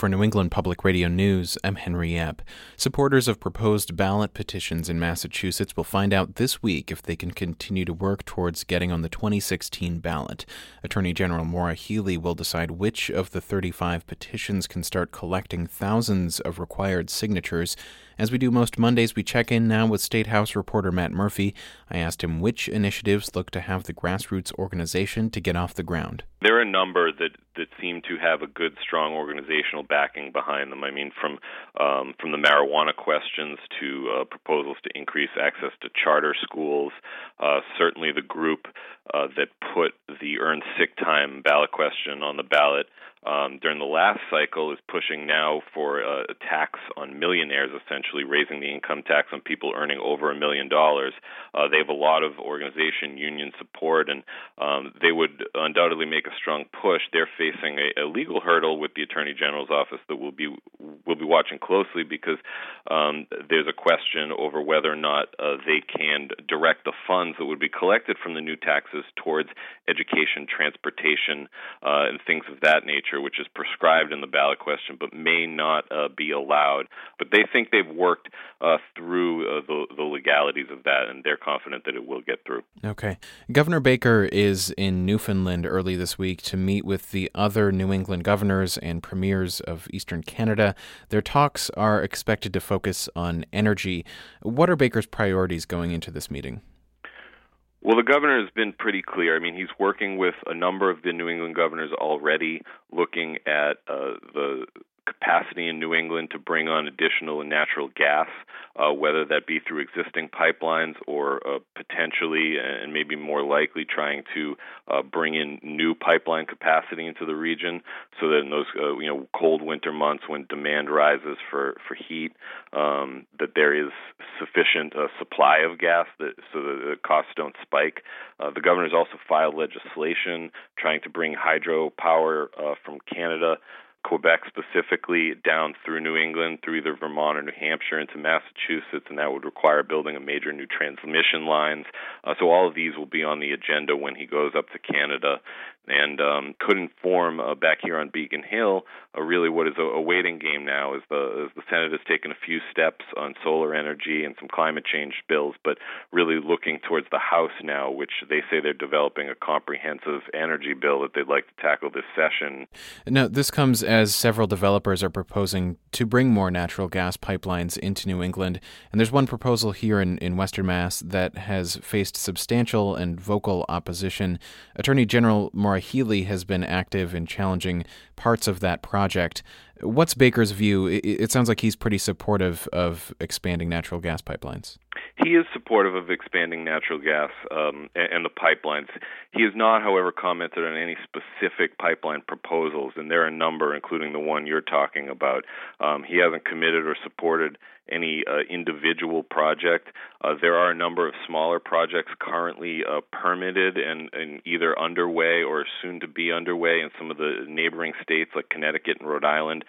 For New England Public Radio News, I'm Henry Epp. Supporters of proposed ballot petitions in Massachusetts will find out this week if they can continue to work towards getting on the 2016 ballot. Attorney General Maura Healey will decide which of the 35 petitions can start collecting thousands of required signatures. As we do most Mondays, we check in now with State House reporter Matt Murphy. I asked him which initiatives look to have the grassroots organization to get off the ground. There are a number that, that seem to have a good, strong organizational backing behind them. I mean, from um, from the marijuana questions to uh, proposals to increase access to charter schools. Uh, certainly, the group uh, that put the earned sick time ballot question on the ballot um, during the last cycle is pushing now for a tax on millionaires, essentially raising the income tax on people earning over a million dollars. Uh, they have a lot of organization union support, and um, they would undoubtedly make a strong push. They're facing a, a legal hurdle with the Attorney General's office that we'll be we'll be watching closely because um, there's a question over whether or not uh, they can direct the funds that would be collected from the new taxes towards education, transportation, uh, and things of that nature, which is prescribed in the ballot question, but may not uh, be allowed. But they think they've worked uh, through uh, the, the legalities of that, and they're confident that it will get through. Okay. Governor Baker is in Newfoundland early this week to meet with the other New England governors and premiers of Eastern Canada. Their talks are expected to focus on energy. What are Baker's priorities going into this meeting? Well, the governor has been pretty clear. I mean, he's working with a number of the New England governors already, looking at uh, the capacity in New England to bring on additional natural gas, uh, whether that be through existing pipelines or uh, potentially and maybe more likely trying to uh, bring in new pipeline capacity into the region, so that in those uh, you know cold winter months when demand rises for for heat, um, that there is sufficient uh, supply of gas that so that the costs don't spike. Uh, the governor's also filed legislation trying to bring hydropower uh from Canada Quebec specifically down through New England, through either Vermont or New Hampshire into Massachusetts, and that would require building a major new transmission lines. Uh, so all of these will be on the agenda when he goes up to Canada and um, could inform uh, back here on Beacon Hill uh, really what is a, a waiting game now is the the Senate has taken a few steps on solar energy and some climate change bills, but really looking towards the House now, which they say they're developing a comprehensive energy bill that they'd like to tackle this session. Now, this comes as several developers are proposing to bring more natural gas pipelines into New England, and there's one proposal here in, in Western Mass that has faced substantial and vocal opposition. Attorney General Maura Healey has been active in challenging parts of that project. What's Baker's view? It, sounds like he's pretty supportive of expanding natural gas pipelines. He is supportive of expanding natural gas um, and, and, the pipelines. He has not, however, commented on any specific pipeline proposals, and there are a number, including the one you're talking about. Um, he hasn't committed or supported any uh, individual project. Uh, there are a number of smaller projects currently uh, permitted and, and, either underway or soon to be underway in some of the neighboring states like Connecticut and Rhode Island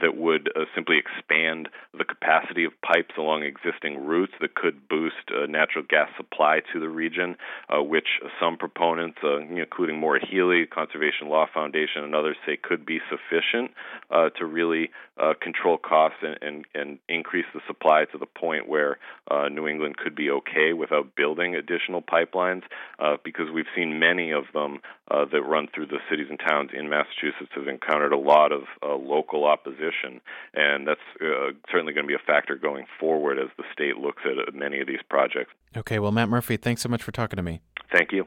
that would uh, simply expand the capacity of pipes along existing routes that could boost uh, natural gas supply to the region, uh, which some proponents, including Maura Healey, Conservation Law Foundation, and others say could be sufficient to really control costs and, and, and increase the supply to the point where uh, New England could be okay without building additional pipelines, uh, because we've seen many of them uh, that run through the cities and towns in Massachusetts have encountered a lot of uh, local opposition, and that's uh, certainly going to be a factor going forward as the state looks at many of these projects. Okay, well, Matt Murphy, thanks so much for talking to me. Thank you.